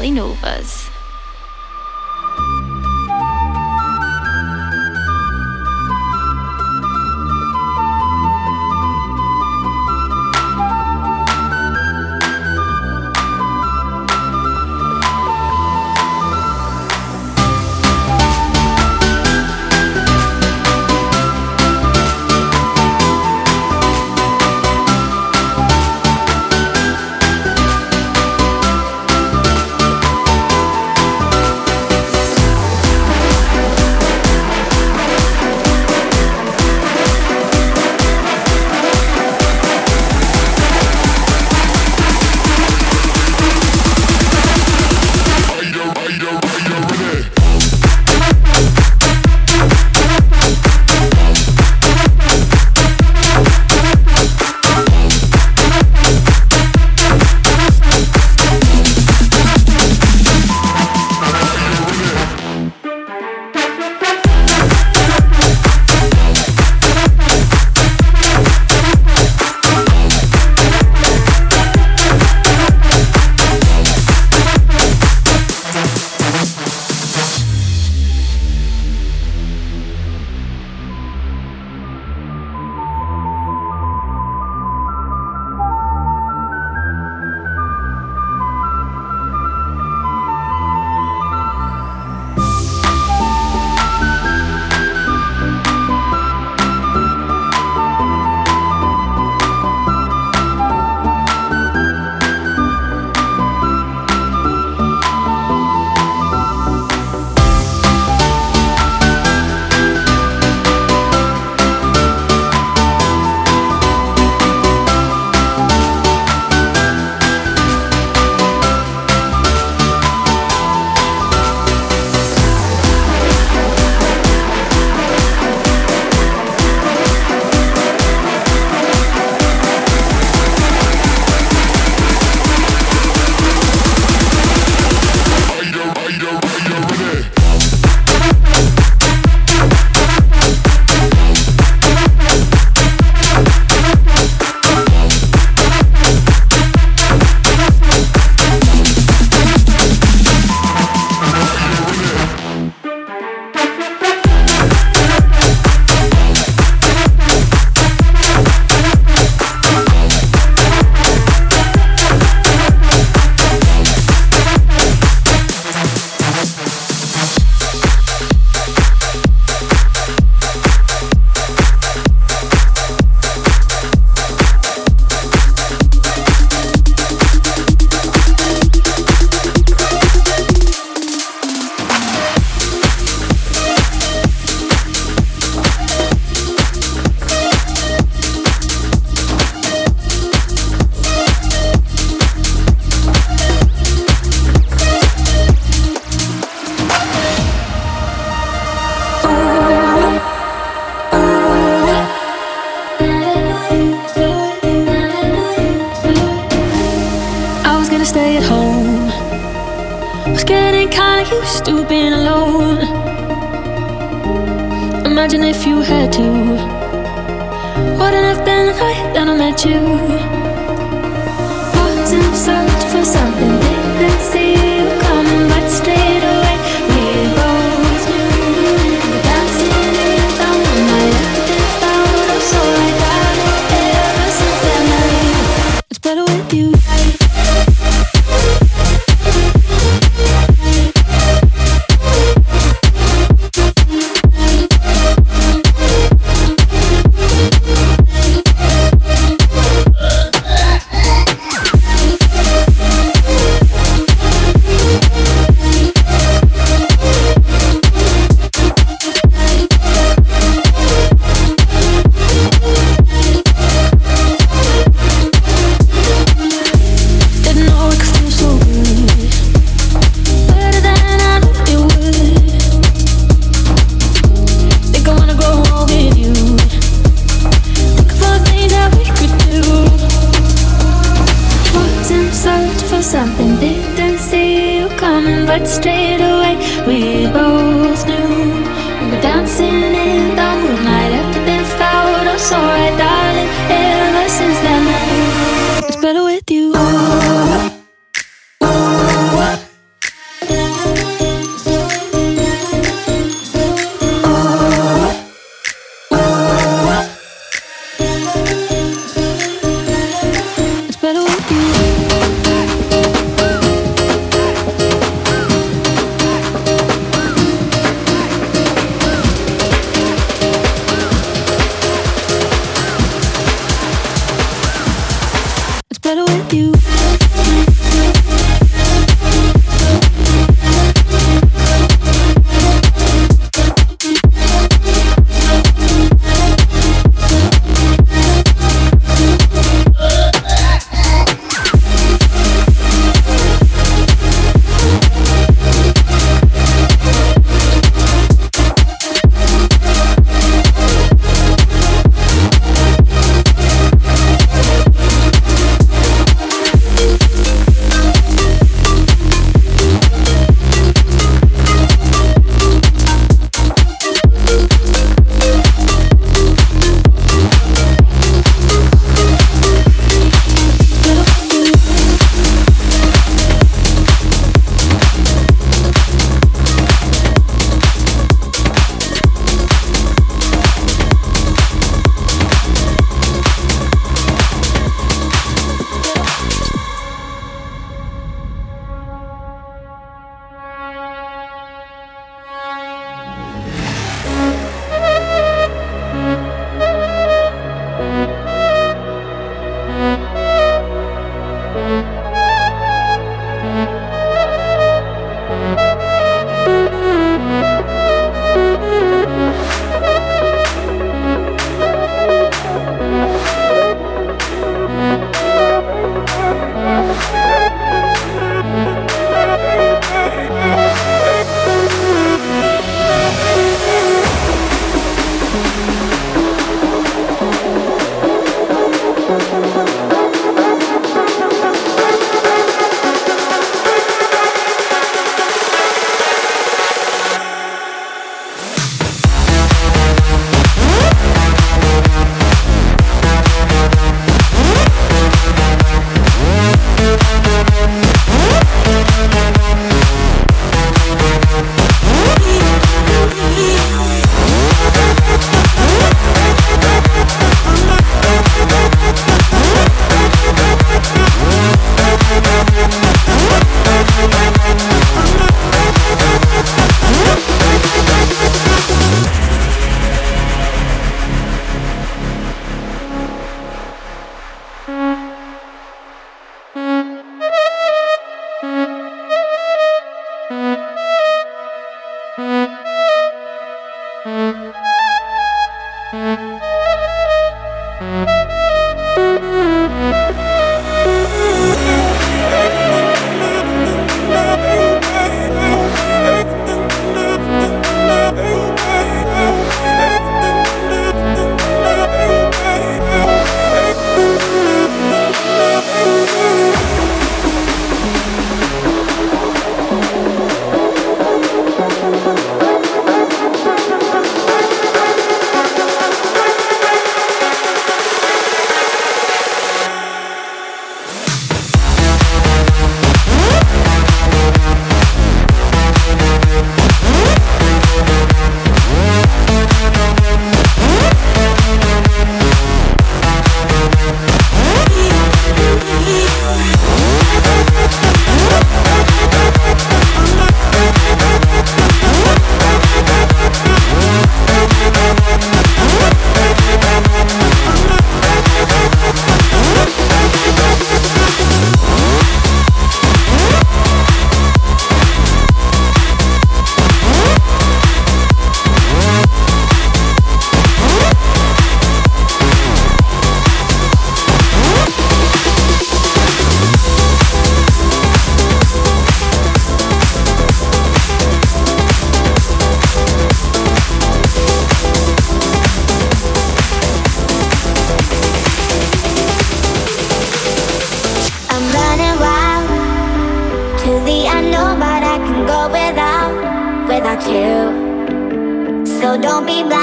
Cali Novas.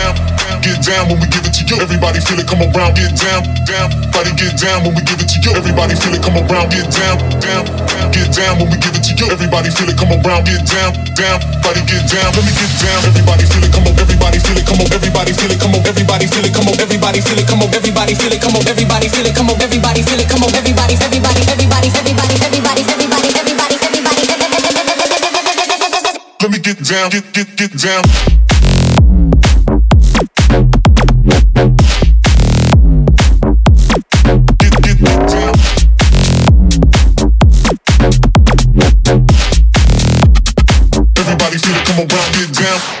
down, get down when we give it to you. Everybody feel it, come around, get down, down, body get down when we give it to you. Everybody feel it, come around, get down, down, get down when we give it to you. Everybody feel it, come around, get down, down, body get down. Let me get down. Everybody feel it, come on, everybody feel it, come on, everybody feel it, come on, everybody feel it, come on, everybody feel it, come on, everybody feel it, come on, everybody feel it, come on, everybody feel it, come on, everybody, everybody, everybody, everybody, everybody, everybody, everybody, everybody, Let me get down, get get get down. I'ma rock it down.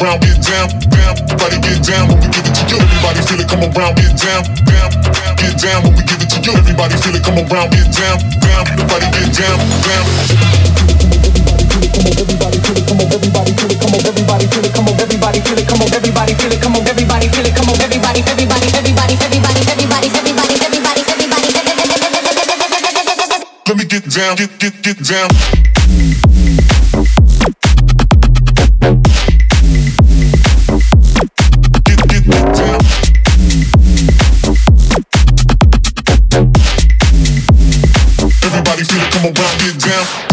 Around, get down, down, body get down when we give it to you. Everybody feel it, come around, get down, down, get down when we give it to you. Everybody feel it, come around, get down, down, body get down, down. Everybody feel it, come on, everybody feel it, come on, everybody feel it, come on, everybody feel it, come on, everybody feel it, come on, everybody feel it, come on, everybody, everybody, everybody, everybody, everybody, everybody, everybody, everybody, Let me get down, get get get down. Get drill.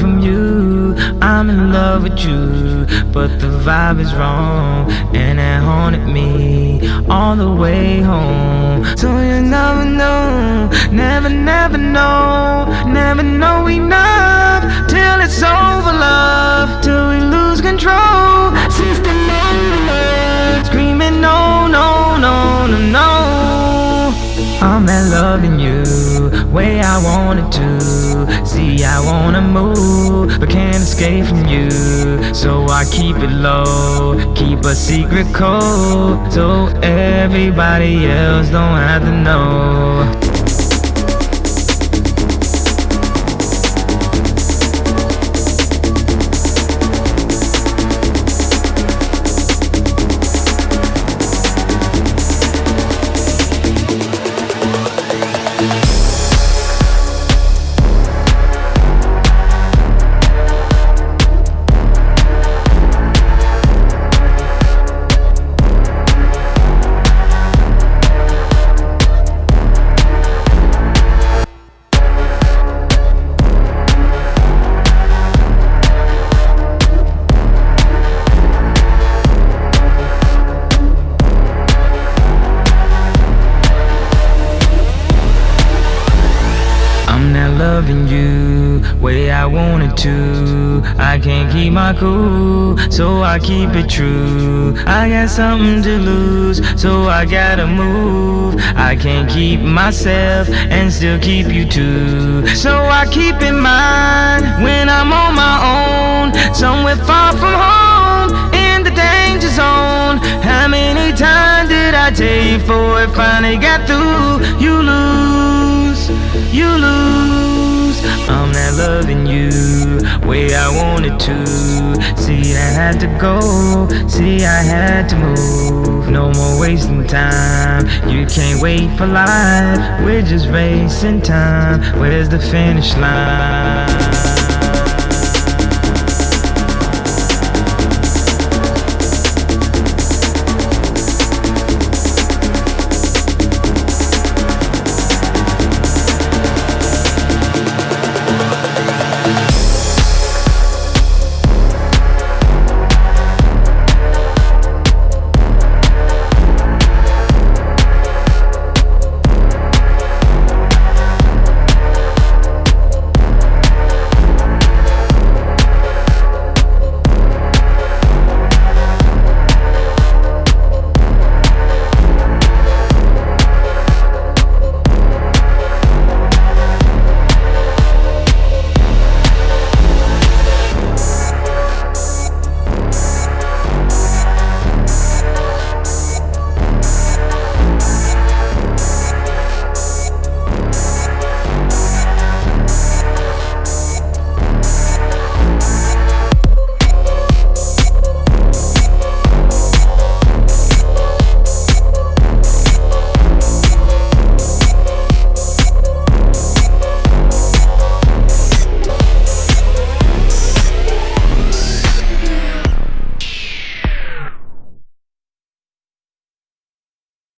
From you. I'm in love with you, but the vibe is wrong, and it haunted me all the way home. So you never know, never, never know, never know enough till it's over, love, till we lose control. System screaming no, no, no, no, no. I'm not loving you way I wanted to. See, I wanna move, but can't escape from you. So I keep it low, keep a secret code, so everybody else don't have to know. Cool, so I keep it true. I got something to lose, so I gotta move. I can't keep myself and still keep you too. So I keep in mind when I'm on my own, somewhere far from home, in the danger zone. How many times did I tell you before it finally got through? You lose, you lose. I'm not loving you way I wanted to. See, I had to go. See, I had to move. No more wasting time. You can't wait for life. We're just racing time. Where's the finish line?